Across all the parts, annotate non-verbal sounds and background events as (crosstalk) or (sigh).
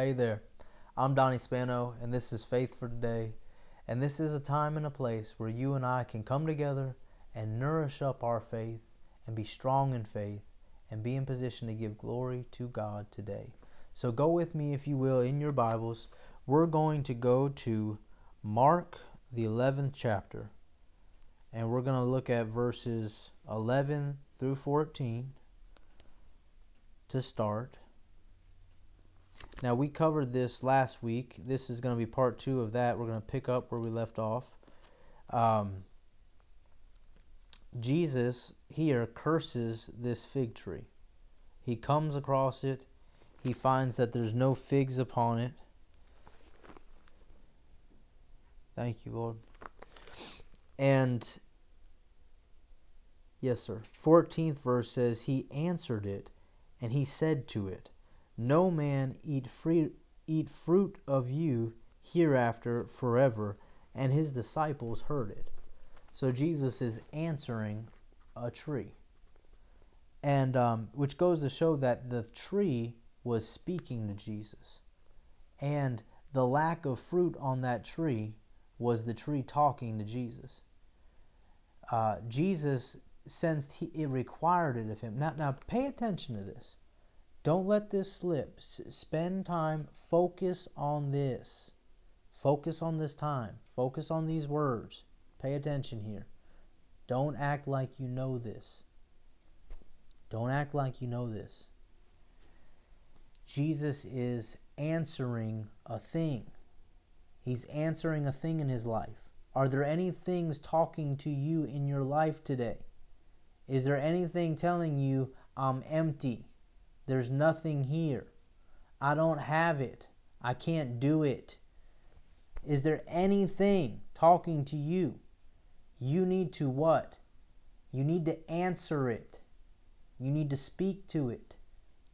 Hey there, I'm Donnie Spano, and this is Faith for Today. And this is a time and a place where you and I can come together and nourish up our faith and be strong in faith and be in position to give glory to God today. So go with me, if you will, in your Bibles. We're going to go to Mark, the 11th chapter, and we're going to look at verses 11 through 14 to start. Now, we covered this last week. This is going to be part two of that. We're going to pick up where we left off. Um, Jesus here curses this fig tree. He comes across it. He finds that there's no figs upon it. Thank you, Lord. And yes, sir. 14th verse says, He answered it, and he said to it, No man eat, free, eat fruit of you hereafter forever. And his disciples heard it. So Jesus is answering a tree. And um, which goes to show that the tree was speaking to Jesus. And the lack of fruit on that tree was the tree talking to Jesus. Uh, Jesus sensed he, it required it of him. Now, now, pay attention to this. Don't let this slip. S- spend time, focus on this. Focus on this time. Focus on these words. Pay attention here. Don't act like you know this. Don't act like you know this. Jesus is answering a thing. He's answering a thing in his life. Are there any things talking to you in your life today? Is there anything telling you, I'm empty? There's nothing here. I don't have it. I can't do it. Is there anything talking to you? You need to what? You need to answer it. You need to speak to it.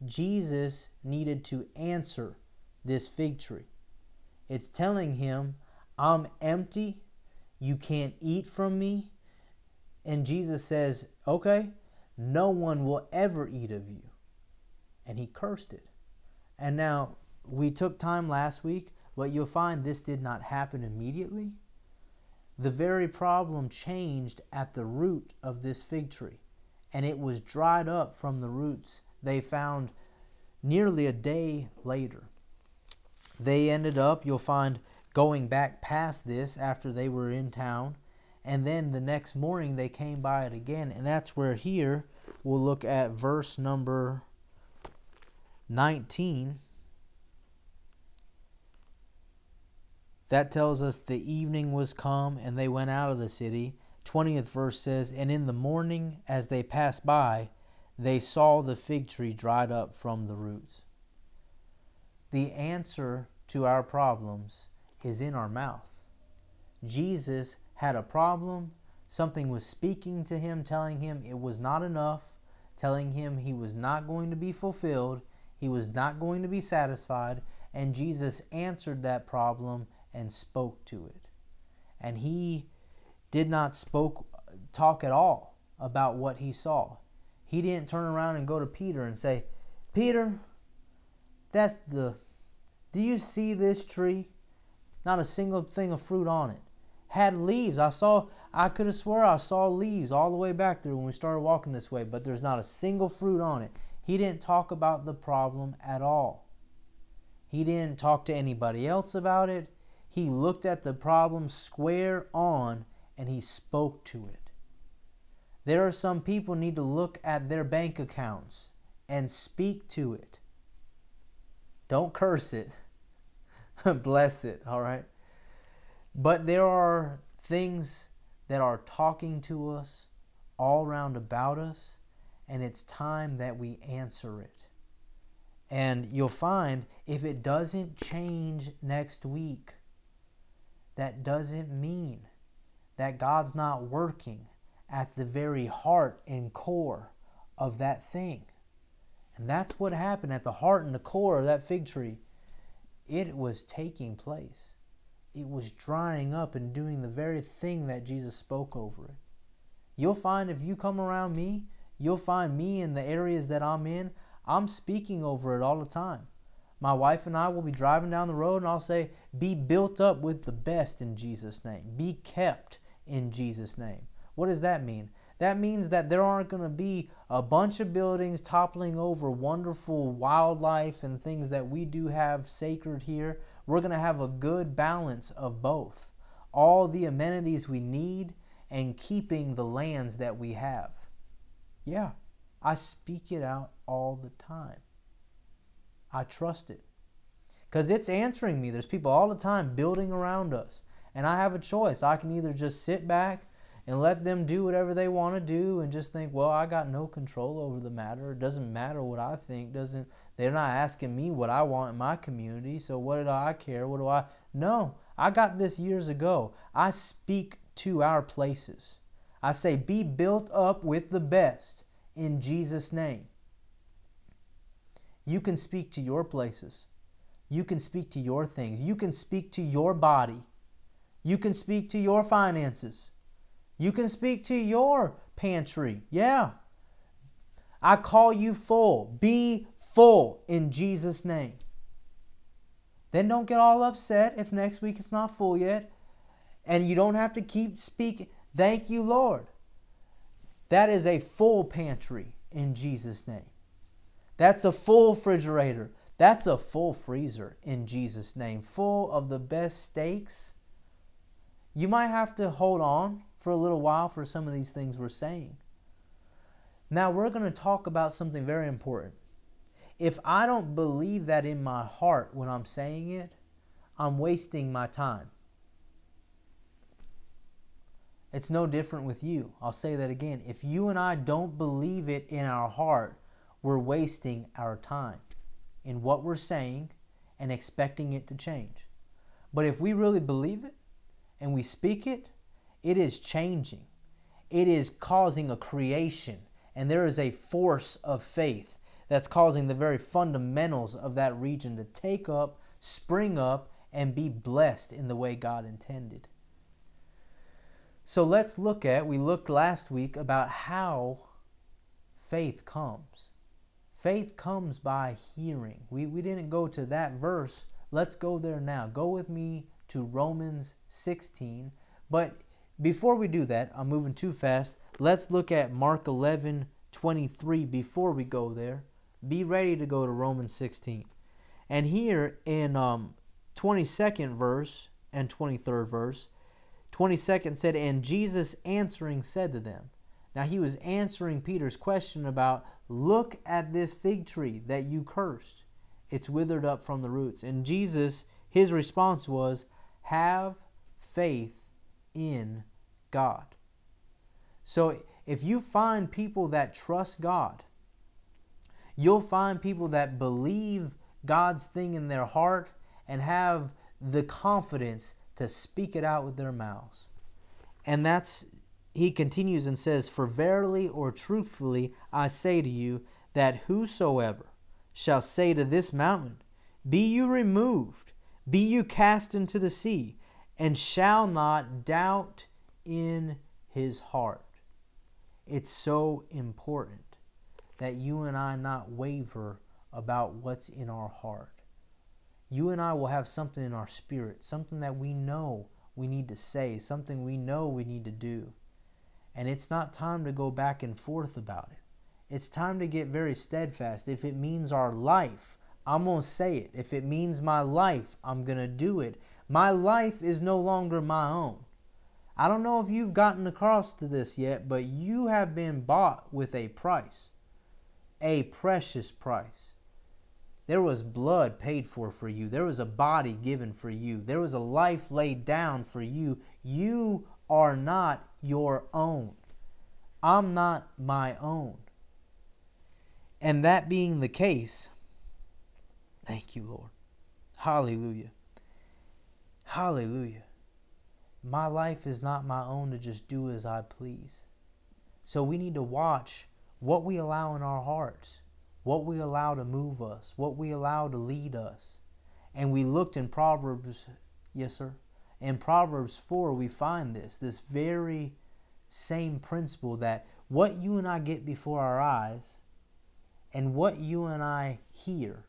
Jesus needed to answer this fig tree. It's telling him, I'm empty. You can't eat from me. And Jesus says, Okay, no one will ever eat of you. And he cursed it. And now, we took time last week, but you'll find this did not happen immediately the very problem changed at the root of this fig tree, and it was dried up from the roots. They found nearly a day later. They ended up, you'll find, going back past this after they were in town, and then the next morning they came by it again, and that's where here we'll look at verse number 19 That tells us the evening was come and they went out of the city. 20th verse says, And in the morning, as they passed by, they saw the fig tree dried up from the roots. The answer to our problems is in our mouth. Jesus had a problem. Something was speaking to him, telling him it was not enough, telling him he was not going to be fulfilled, he was not going to be satisfied, and Jesus answered that problem and spoke to it. And he did not spoke talk at all about what he saw. He didn't turn around and go to Peter and say, "Peter, that's the Do you see this tree? Not a single thing of fruit on it. Had leaves. I saw I could have swore I saw leaves all the way back there when we started walking this way, but there's not a single fruit on it. He didn't talk about the problem at all. He didn't talk to anybody else about it. He looked at the problem square on and he spoke to it. There are some people need to look at their bank accounts and speak to it. Don't curse it. (laughs) Bless it, all right? But there are things that are talking to us all round about us, and it's time that we answer it. And you'll find if it doesn't change next week, that doesn't mean that God's not working at the very heart and core of that thing. And that's what happened at the heart and the core of that fig tree. It was taking place. It was drying up and doing the very thing that Jesus spoke over it. You'll find if you come around me, you'll find me in the areas that I'm in, I'm speaking over it all the time. My wife and I will be driving down the road and I'll say, Be built up with the best in Jesus' name. Be kept in Jesus' name. What does that mean? That means that there aren't going to be a bunch of buildings toppling over wonderful wildlife and things that we do have sacred here. We're going to have a good balance of both. All the amenities we need and keeping the lands that we have. Yeah, I speak it out all the time. I trust it. Because it's answering me. There's people all the time building around us. And I have a choice. I can either just sit back and let them do whatever they want to do and just think, well, I got no control over the matter. It doesn't matter what I think. Doesn't they're not asking me what I want in my community, so what do I care? What do I No, I got this years ago. I speak to our places. I say, be built up with the best in Jesus' name. You can speak to your places. You can speak to your things. You can speak to your body. You can speak to your finances. You can speak to your pantry. Yeah. I call you full. Be full in Jesus' name. Then don't get all upset if next week it's not full yet. And you don't have to keep speaking. Thank you, Lord. That is a full pantry in Jesus' name. That's a full refrigerator. That's a full freezer in Jesus' name, full of the best steaks. You might have to hold on for a little while for some of these things we're saying. Now, we're going to talk about something very important. If I don't believe that in my heart when I'm saying it, I'm wasting my time. It's no different with you. I'll say that again. If you and I don't believe it in our heart, we're wasting our time in what we're saying and expecting it to change. But if we really believe it and we speak it, it is changing. It is causing a creation. And there is a force of faith that's causing the very fundamentals of that region to take up, spring up, and be blessed in the way God intended. So let's look at, we looked last week about how faith comes. Faith comes by hearing. We, we didn't go to that verse. Let's go there now. Go with me to Romans 16. But before we do that, I'm moving too fast. Let's look at Mark 11 23 before we go there. Be ready to go to Romans 16. And here in um, 22nd verse and 23rd verse, 22nd said, And Jesus answering said to them. Now he was answering Peter's question about, Look at this fig tree that you cursed. It's withered up from the roots. And Jesus, his response was, Have faith in God. So if you find people that trust God, you'll find people that believe God's thing in their heart and have the confidence to speak it out with their mouths. And that's, he continues and says, For verily or truthfully I say to you, that whosoever shall say to this mountain, Be you removed, be you cast into the sea, and shall not doubt in his heart. It's so important that you and I not waver about what's in our heart. You and I will have something in our spirit, something that we know we need to say, something we know we need to do. And it's not time to go back and forth about it. It's time to get very steadfast. If it means our life, I'm going to say it. If it means my life, I'm going to do it. My life is no longer my own. I don't know if you've gotten across to this yet, but you have been bought with a price, a precious price. There was blood paid for for you. There was a body given for you. There was a life laid down for you. You are not your own. I'm not my own. And that being the case, thank you, Lord. Hallelujah. Hallelujah. My life is not my own to just do as I please. So we need to watch what we allow in our hearts, what we allow to move us, what we allow to lead us. And we looked in Proverbs, yes, sir. In Proverbs 4, we find this, this very same principle that what you and I get before our eyes and what you and I hear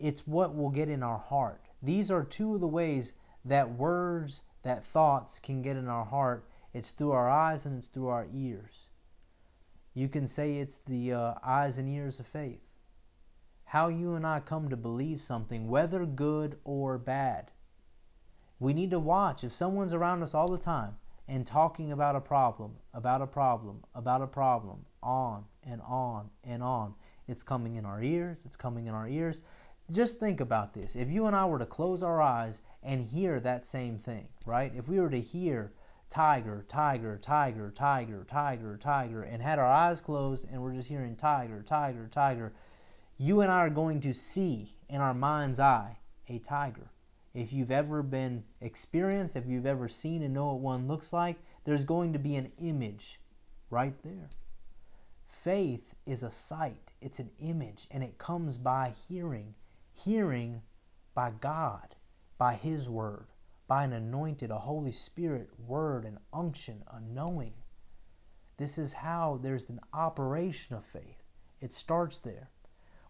it's what will get in our heart. These are two of the ways that words, that thoughts can get in our heart. It's through our eyes and it's through our ears. You can say it's the uh, eyes and ears of faith. How you and I come to believe something, whether good or bad. We need to watch. If someone's around us all the time and talking about a problem, about a problem, about a problem, on and on and on, it's coming in our ears, it's coming in our ears. Just think about this. If you and I were to close our eyes and hear that same thing, right? If we were to hear tiger, tiger, tiger, tiger, tiger, tiger, and had our eyes closed and we're just hearing tiger, tiger, tiger, you and I are going to see in our mind's eye a tiger. If you've ever been experienced, if you've ever seen and know what one looks like, there's going to be an image right there. Faith is a sight, it's an image, and it comes by hearing. Hearing by God, by His Word by an anointed, a Holy Spirit word, an unction, a knowing. This is how there's an operation of faith. It starts there.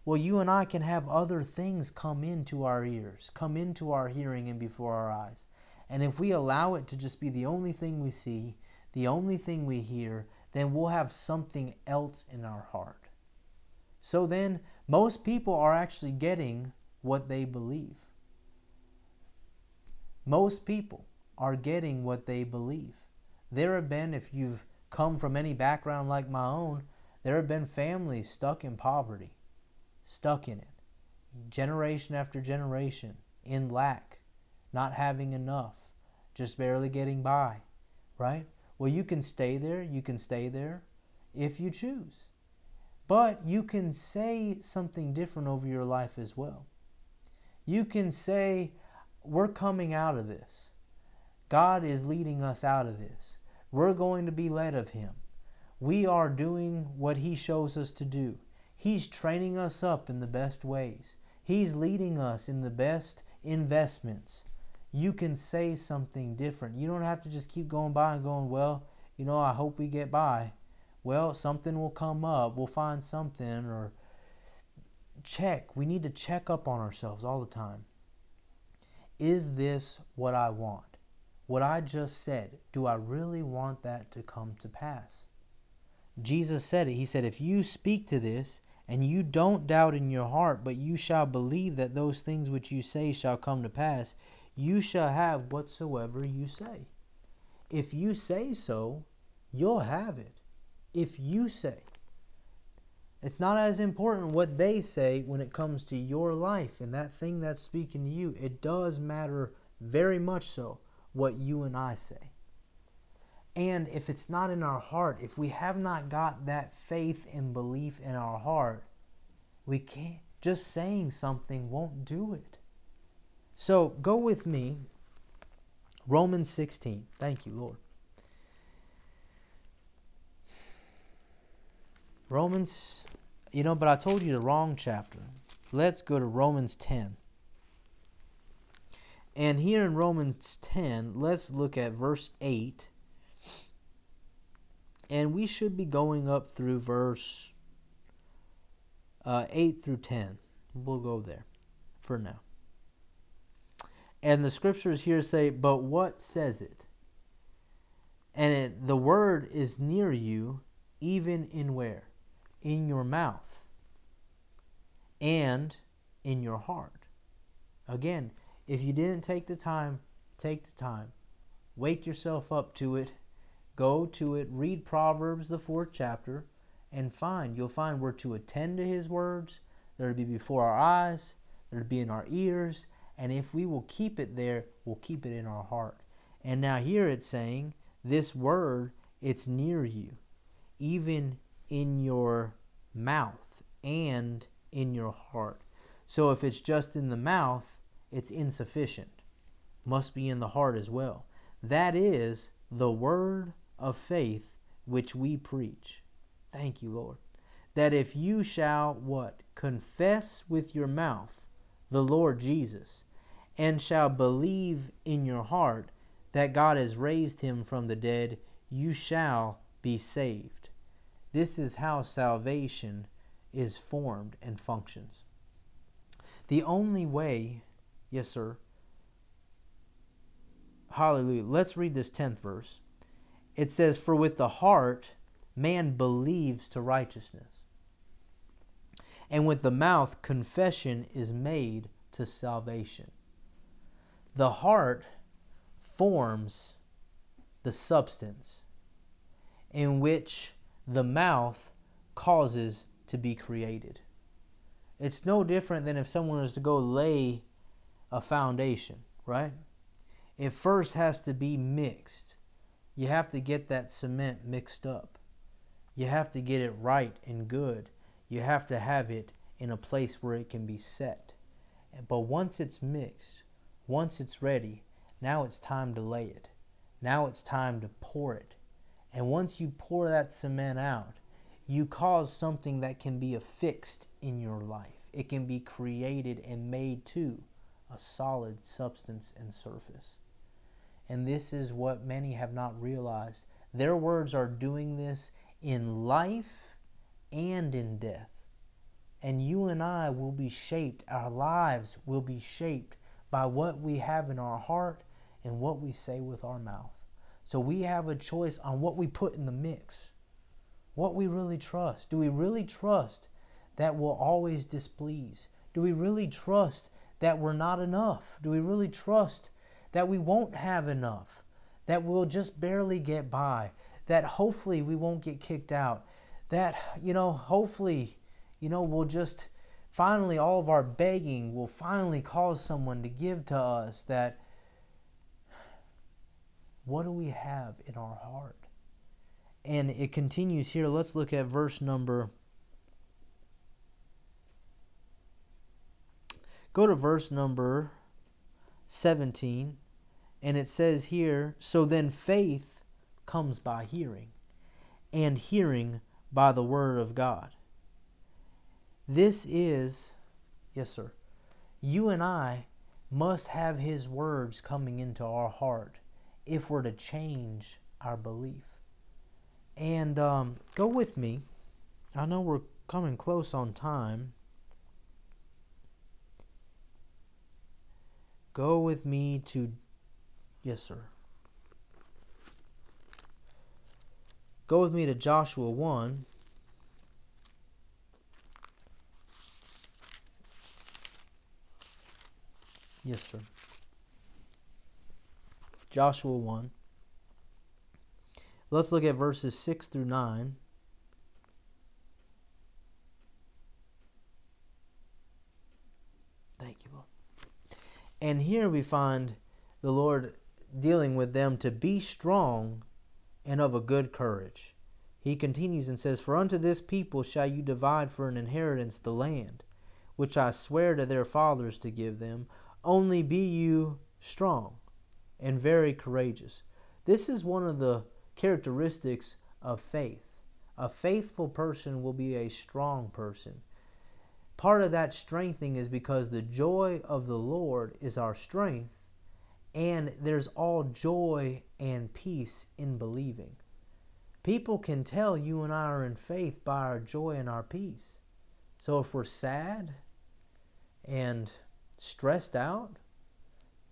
Well, you and I can have other things come into our ears, come into our hearing and before our eyes. And if we allow it to just be the only thing we see, the only thing we hear, then we'll have something else in our heart. So then, most people are actually getting what they believe. Most people are getting what they believe. There have been, if you've come from any background like my own, there have been families stuck in poverty, stuck in it, generation after generation, in lack, not having enough, just barely getting by, right? Well, you can stay there, you can stay there if you choose. But you can say something different over your life as well. You can say, we're coming out of this. God is leading us out of this. We're going to be led of Him. We are doing what He shows us to do. He's training us up in the best ways. He's leading us in the best investments. You can say something different. You don't have to just keep going by and going, well, you know, I hope we get by. Well, something will come up. We'll find something or check. We need to check up on ourselves all the time. Is this what I want? What I just said, do I really want that to come to pass? Jesus said it. He said, If you speak to this, and you don't doubt in your heart, but you shall believe that those things which you say shall come to pass, you shall have whatsoever you say. If you say so, you'll have it. If you say, it's not as important what they say when it comes to your life and that thing that's speaking to you. It does matter very much so what you and I say. And if it's not in our heart, if we have not got that faith and belief in our heart, we can't, just saying something won't do it. So go with me, Romans 16. Thank you, Lord. Romans, you know, but I told you the wrong chapter. Let's go to Romans 10. And here in Romans 10, let's look at verse 8. And we should be going up through verse uh, 8 through 10. We'll go there for now. And the scriptures here say, But what says it? And it, the word is near you, even in where? In your mouth and in your heart. Again, if you didn't take the time, take the time. Wake yourself up to it. Go to it. Read Proverbs, the fourth chapter, and find. You'll find we're to attend to His words. They're to be before our eyes. They're to be in our ears. And if we will keep it there, we'll keep it in our heart. And now here it's saying, this word, it's near you, even in your mouth and in your heart. So if it's just in the mouth, it's insufficient. Must be in the heart as well. That is the word of faith which we preach. Thank you, Lord. That if you shall what? Confess with your mouth the Lord Jesus, and shall believe in your heart that God has raised him from the dead, you shall be saved. This is how salvation is formed and functions. The only way, yes, sir. Hallelujah. Let's read this 10th verse. It says, For with the heart man believes to righteousness, and with the mouth confession is made to salvation. The heart forms the substance in which the mouth causes to be created. It's no different than if someone was to go lay a foundation, right? It first has to be mixed. You have to get that cement mixed up. You have to get it right and good. You have to have it in a place where it can be set. But once it's mixed, once it's ready, now it's time to lay it. Now it's time to pour it. And once you pour that cement out, you cause something that can be affixed in your life. It can be created and made to a solid substance and surface. And this is what many have not realized. Their words are doing this in life and in death. And you and I will be shaped, our lives will be shaped by what we have in our heart and what we say with our mouth. So we have a choice on what we put in the mix what we really trust. Do we really trust that we'll always displease? Do we really trust that we're not enough? Do we really trust that we won't have enough? That we'll just barely get by? That hopefully we won't get kicked out? That, you know, hopefully, you know, we'll just finally all of our begging will finally cause someone to give to us that what do we have in our heart? and it continues here. Let's look at verse number. Go to verse number 17, and it says here So then faith comes by hearing, and hearing by the word of God. This is, yes, sir, you and I must have his words coming into our heart if we're to change our belief. And um, go with me. I know we're coming close on time. Go with me to. Yes, sir. Go with me to Joshua 1. Yes, sir. Joshua 1. Let's look at verses 6 through 9. Thank you, Lord. And here we find the Lord dealing with them to be strong and of a good courage. He continues and says, For unto this people shall you divide for an inheritance the land, which I swear to their fathers to give them. Only be you strong and very courageous. This is one of the characteristics of faith. A faithful person will be a strong person. Part of that strengthening is because the joy of the Lord is our strength, and there's all joy and peace in believing. People can tell you and I are in faith by our joy and our peace. So if we're sad and stressed out,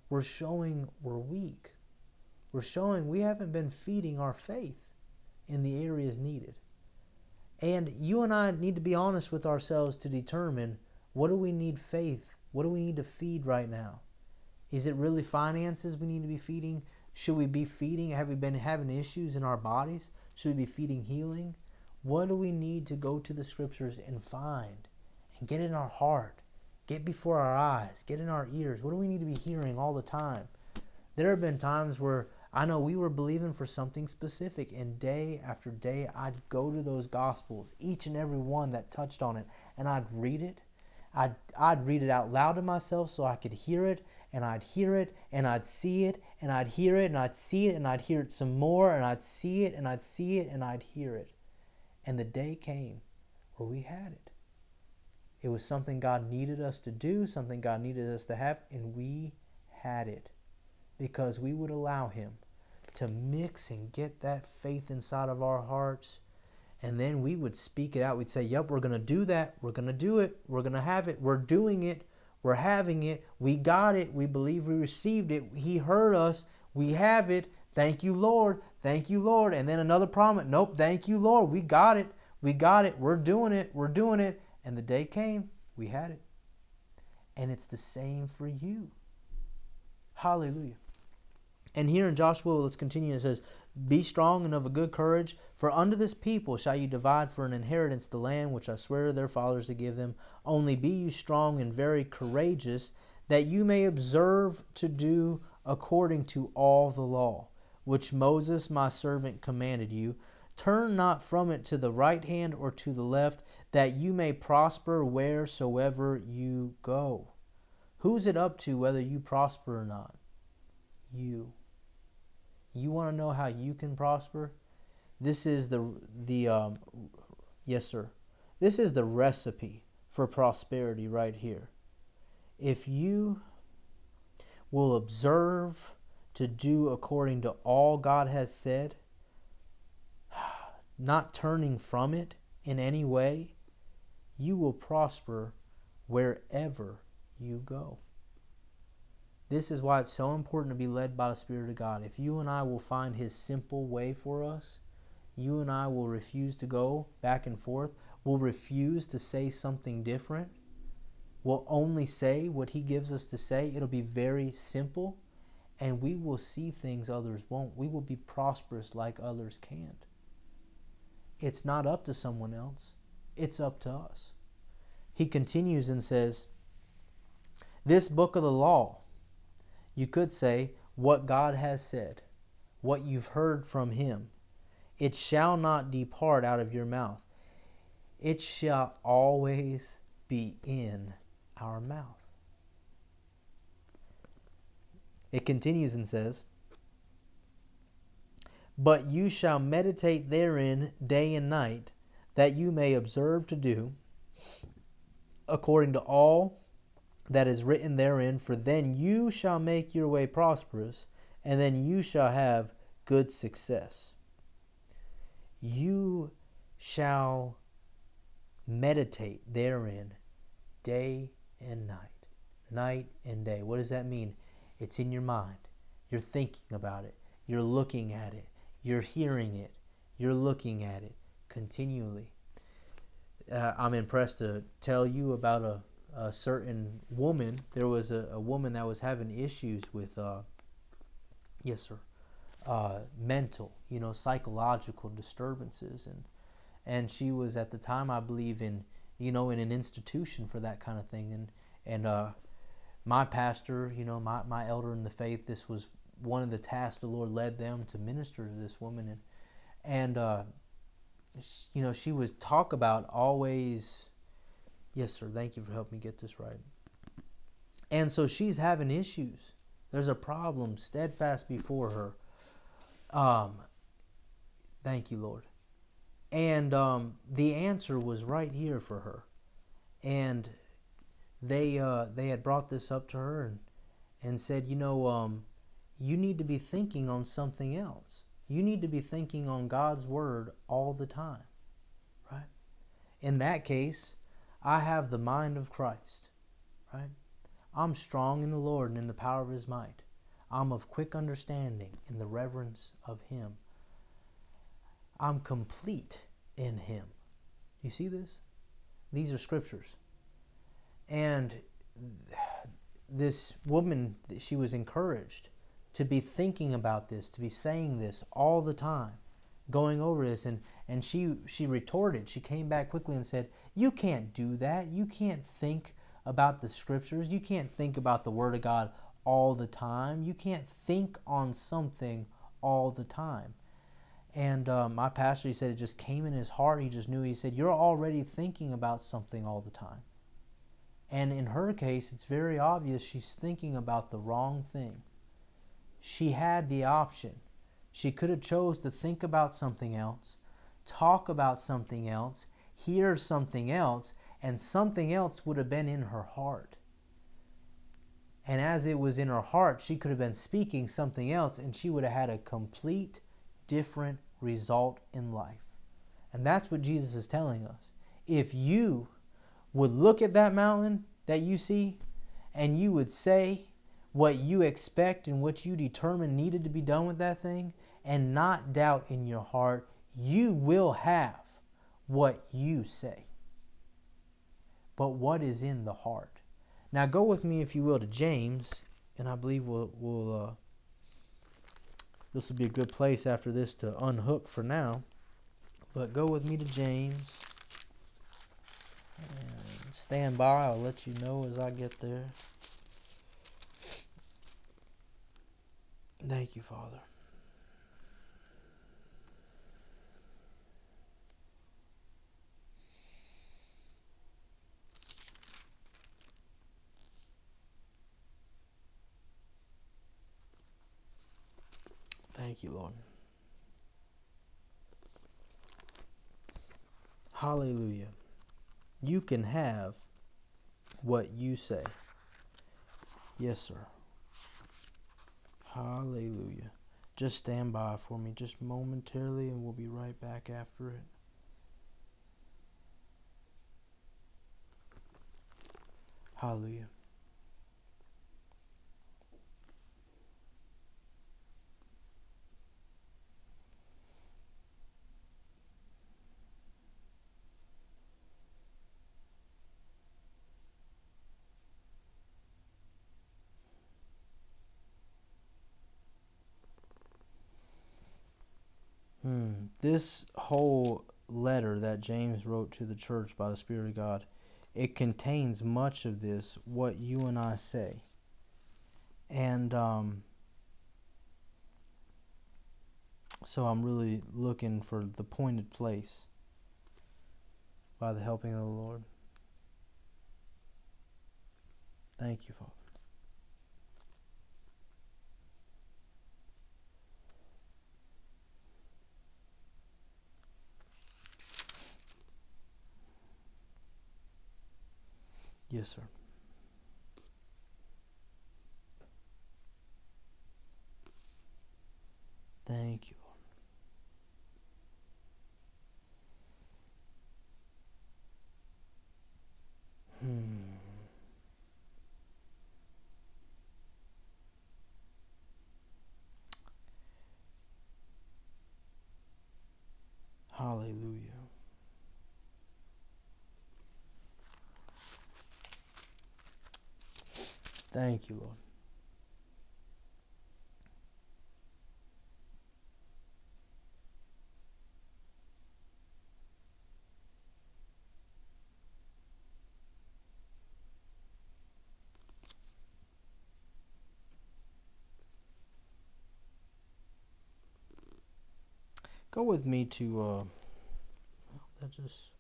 we're showing we're weak. We're showing we haven't been feeding our faith in the areas needed. And you and I need to be honest with ourselves to determine what do we need faith? What do we need to feed right now? Is it really finances we need to be feeding? Should we be feeding? Have we been having issues in our bodies? Should we be feeding healing? What do we need to go to the scriptures and find and get in our heart, get before our eyes, get in our ears? What do we need to be hearing all the time? There have been times where I know we were believing for something specific, and day after day, I'd go to those Gospels, each and every one that touched on it, and I'd read it. I'd, I'd read it out loud to myself so I could hear it, and I'd hear it, and I'd see it, and I'd hear it, and I'd see it, and I'd hear it some more, and I'd see it, and I'd see it, and I'd hear it. And the day came where we had it. It was something God needed us to do, something God needed us to have, and we had it because we would allow Him to mix and get that faith inside of our hearts. And then we would speak it out. We'd say, Yep, we're going to do that. We're going to do it. We're going to have it. We're doing it. We're having it. We got it. We believe we received it. He heard us. We have it. Thank you, Lord. Thank you, Lord. And then another promise. Nope. Thank you, Lord. We got it. We got it. We're doing it. We're doing it. And the day came. We had it. And it's the same for you. Hallelujah. And here in Joshua, let's continue. It says, Be strong and of a good courage, for unto this people shall you divide for an inheritance the land which I swear to their fathers to give them. Only be you strong and very courageous, that you may observe to do according to all the law, which Moses my servant commanded you. Turn not from it to the right hand or to the left, that you may prosper wheresoever you go. Who's it up to whether you prosper or not? You. You want to know how you can prosper? This is the the um, yes, sir. This is the recipe for prosperity right here. If you will observe to do according to all God has said, (sighs) not turning from it in any way, you will prosper wherever you go. This is why it's so important to be led by the Spirit of God. If you and I will find His simple way for us, you and I will refuse to go back and forth, will refuse to say something different, We'll only say what He gives us to say. It'll be very simple, and we will see things others won't. We will be prosperous like others can't. It's not up to someone else, it's up to us. He continues and says, This book of the law, you could say what God has said, what you've heard from Him. It shall not depart out of your mouth. It shall always be in our mouth. It continues and says, But you shall meditate therein day and night, that you may observe to do according to all that is written therein, for then you shall make your way prosperous, and then you shall have good success. You shall meditate therein day and night, night and day. What does that mean? It's in your mind. You're thinking about it. You're looking at it. You're hearing it. You're looking at it continually. Uh, I'm impressed to tell you about a a certain woman. There was a, a woman that was having issues with, uh, yes, sir, uh, mental, you know, psychological disturbances, and and she was at the time, I believe, in you know, in an institution for that kind of thing, and and uh, my pastor, you know, my my elder in the faith, this was one of the tasks the Lord led them to minister to this woman, and and uh, you know, she would talk about always Yes, sir. Thank you for helping me get this right. And so she's having issues. There's a problem steadfast before her. Um, thank you, Lord. And um, the answer was right here for her. And they uh, they had brought this up to her and and said, you know, um, you need to be thinking on something else. You need to be thinking on God's word all the time, right? In that case, I have the mind of Christ, right? I'm strong in the Lord and in the power of his might. I'm of quick understanding in the reverence of him. I'm complete in him. You see this? These are scriptures. And this woman, she was encouraged to be thinking about this, to be saying this all the time going over this. And and she she retorted. She came back quickly and said you can't do that. You can't think about the scriptures. You can't think about the word of god all the time. You can't think on something all the time. And um, my pastor he said it just came in his heart. He just knew. He said you're already thinking about something all the time. And in her case it's very obvious she's thinking about the wrong thing she had the option she could have chose to think about something else, talk about something else, hear something else, and something else would have been in her heart. And as it was in her heart, she could have been speaking something else, and she would have had a complete different result in life. And that's what Jesus is telling us. If you would look at that mountain that you see and you would say what you expect and what you determine needed to be done with that thing and not doubt in your heart, you will have what you say. But what is in the heart? Now go with me, if you will, to James, and I believe we'll, we'll uh, this will be a good place after this to unhook for now. But go with me to James. And stand by. I'll let you know as I get there. Thank you, Father. Thank you, Lord. Hallelujah. You can have what you say. Yes, sir. Hallelujah. Just stand by for me just momentarily and we'll be right back after it. Hallelujah. This whole letter that James wrote to the church by the Spirit of God, it contains much of this, what you and I say. And um, so I'm really looking for the pointed place by the helping of the Lord. Thank you, Father. Yes, sir. Thank you, Hmm. Hallelujah. Thank you, Lord. Go with me to, uh, that just.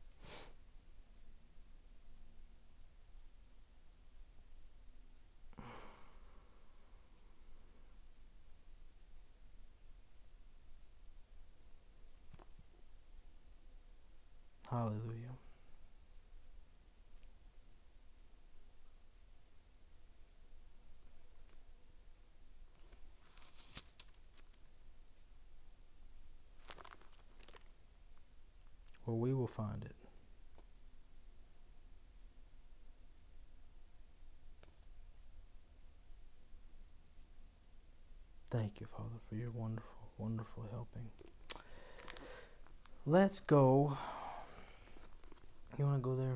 Hallelujah. Well, we will find it. Thank you, Father, for your wonderful, wonderful helping. Let's go. You want to go there?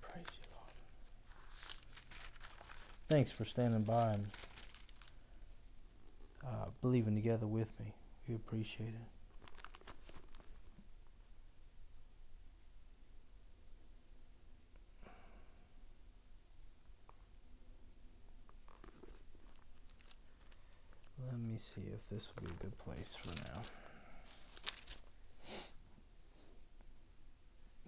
Praise you, Lord. Thanks for standing by and uh, believing together with me. We appreciate it. Let see if this will be a good place for now.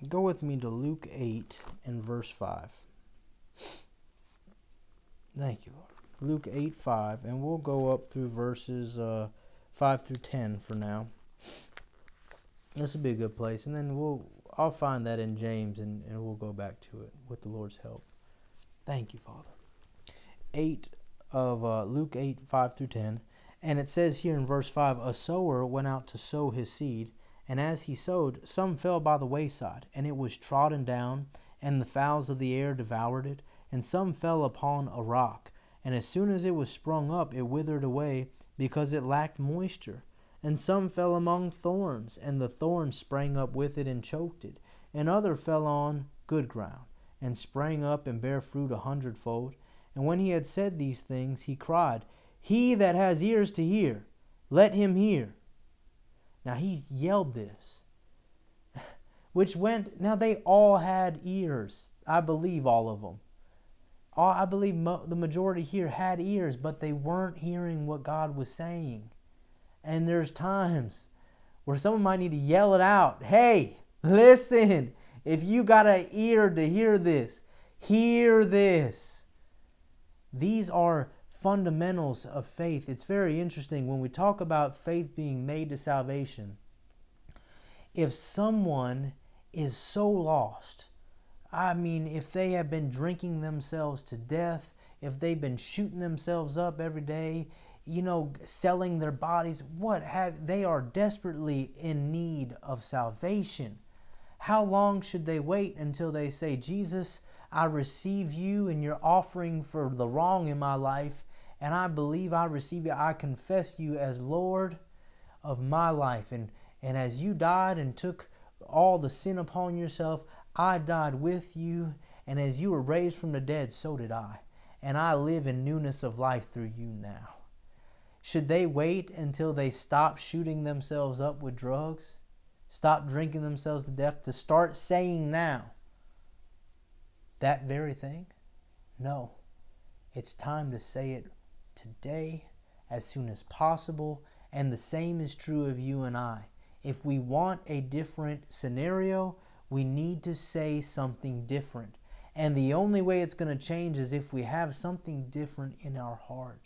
Go with me to Luke 8 and verse 5. Thank you, Lord. Luke 8 5, and we'll go up through verses uh, 5 through 10 for now. This will be a good place, and then we'll I'll find that in James, and, and we'll go back to it with the Lord's help. Thank you, Father. 8 of uh, Luke 8 5 through 10. And it says here in verse 5 A sower went out to sow his seed, and as he sowed, some fell by the wayside, and it was trodden down, and the fowls of the air devoured it, and some fell upon a rock. And as soon as it was sprung up, it withered away, because it lacked moisture. And some fell among thorns, and the thorns sprang up with it and choked it. And other fell on good ground, and sprang up and bare fruit a hundredfold. And when he had said these things, he cried, He that has ears to hear, let him hear. Now he yelled this, (laughs) which went, now they all had ears. I believe all of them. All, I believe mo- the majority here had ears, but they weren't hearing what God was saying. And there's times where someone might need to yell it out. Hey, listen, if you got an ear to hear this, hear this. These are fundamentals of faith. It's very interesting when we talk about faith being made to salvation. If someone is so lost, I mean, if they have been drinking themselves to death, if they've been shooting themselves up every day, you know, selling their bodies, what have they are desperately in need of salvation. How long should they wait until they say, Jesus, I receive you and your offering for the wrong in my life, and I believe I receive you. I confess you as Lord of my life. And, and as you died and took all the sin upon yourself, I died with you. And as you were raised from the dead, so did I. And I live in newness of life through you now. Should they wait until they stop shooting themselves up with drugs, stop drinking themselves to death, to start saying now that very thing? No. It's time to say it today, as soon as possible, and the same is true of you and I. If we want a different scenario, we need to say something different. And the only way it's going to change is if we have something different in our heart.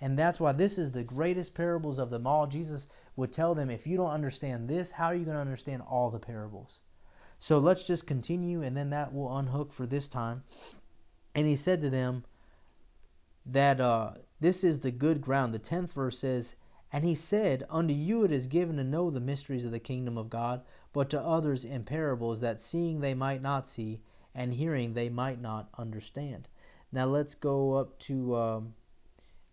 And that's why this is the greatest parables of them all. Jesus would tell them, if you don't understand this, how are you going to understand all the parables? So let's just continue, and then that will unhook for this time. And he said to them that uh, this is the good ground. The 10th verse says, And he said, Unto you it is given to know the mysteries of the kingdom of God, but to others in parables, that seeing they might not see, and hearing they might not understand. Now let's go up to. Um,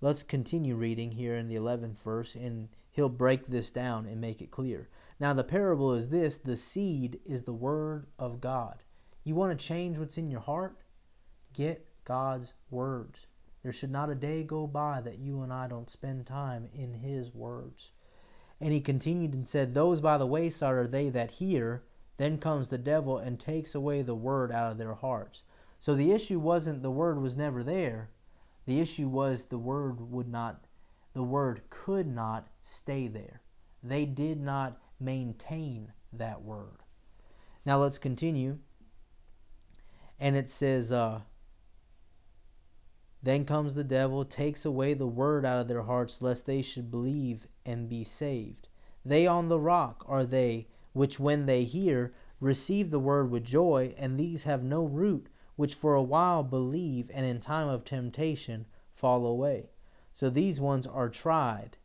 Let's continue reading here in the 11th verse, and he'll break this down and make it clear. Now, the parable is this the seed is the word of God. You want to change what's in your heart? Get God's words. There should not a day go by that you and I don't spend time in His words. And he continued and said, Those by the wayside are they that hear. Then comes the devil and takes away the word out of their hearts. So the issue wasn't the word was never there. The issue was the word would not, the word could not stay there. They did not maintain that word. Now let's continue. And it says, uh, Then comes the devil, takes away the word out of their hearts, lest they should believe and be saved. They on the rock are they, which when they hear, receive the word with joy, and these have no root which for a while believe and in time of temptation fall away. So these ones are tried,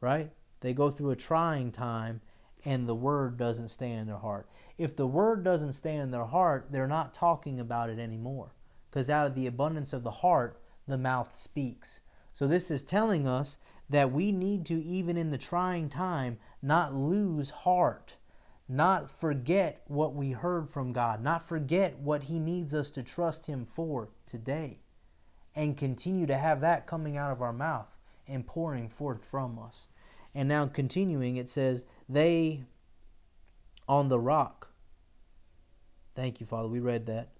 right? They go through a trying time and the word doesn't stay in their heart. If the word doesn't stay in their heart, they're not talking about it anymore. Because out of the abundance of the heart, the mouth speaks. So this is telling us that we need to, even in the trying time, not lose heart not forget what we heard from God, not forget what He needs us to trust Him for today, and continue to have that coming out of our mouth and pouring forth from us. And now, continuing, it says, They on the rock. Thank you, Father. We read that.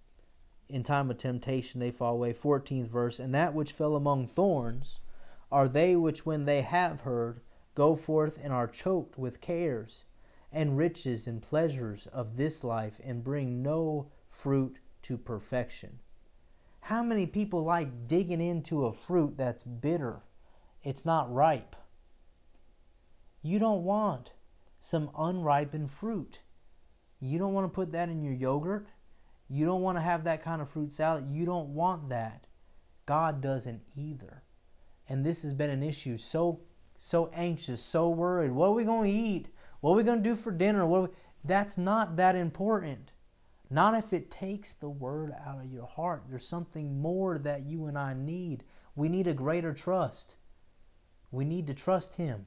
In time of temptation, they fall away. 14th verse. And that which fell among thorns are they which, when they have heard, go forth and are choked with cares and riches and pleasures of this life and bring no fruit to perfection. How many people like digging into a fruit that's bitter? It's not ripe. You don't want some unripened fruit. You don't want to put that in your yogurt. You don't want to have that kind of fruit salad. You don't want that. God doesn't either. And this has been an issue so so anxious, so worried. What are we going to eat? What are we going to do for dinner? We... That's not that important. Not if it takes the word out of your heart. There's something more that you and I need. We need a greater trust. We need to trust Him.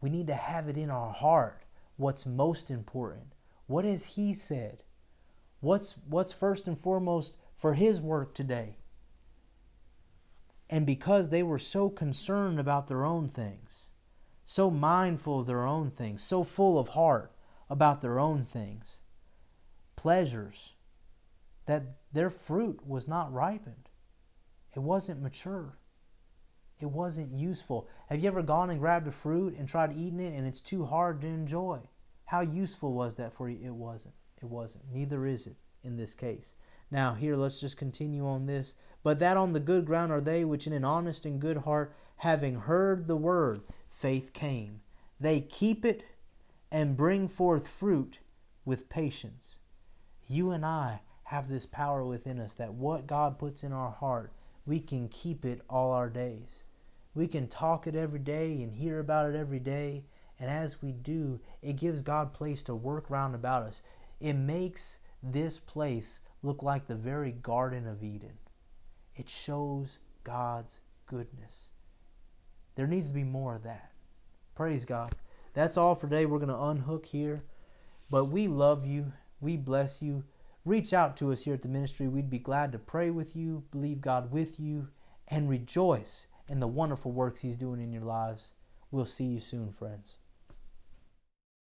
We need to have it in our heart. What's most important? What has He said? What's, what's first and foremost for His work today? And because they were so concerned about their own things, so mindful of their own things, so full of heart about their own things, pleasures, that their fruit was not ripened. It wasn't mature. It wasn't useful. Have you ever gone and grabbed a fruit and tried eating it and it's too hard to enjoy? How useful was that for you? It wasn't. It wasn't. Neither is it in this case. Now, here, let's just continue on this. But that on the good ground are they which in an honest and good heart, having heard the word, faith came. They keep it and bring forth fruit with patience. You and I have this power within us that what God puts in our heart, we can keep it all our days. We can talk it every day and hear about it every day. And as we do, it gives God place to work round about us. It makes this place look like the very Garden of Eden. It shows God's goodness. There needs to be more of that. Praise God. That's all for today. We're going to unhook here. But we love you. We bless you. Reach out to us here at the ministry. We'd be glad to pray with you, believe God with you, and rejoice in the wonderful works He's doing in your lives. We'll see you soon, friends.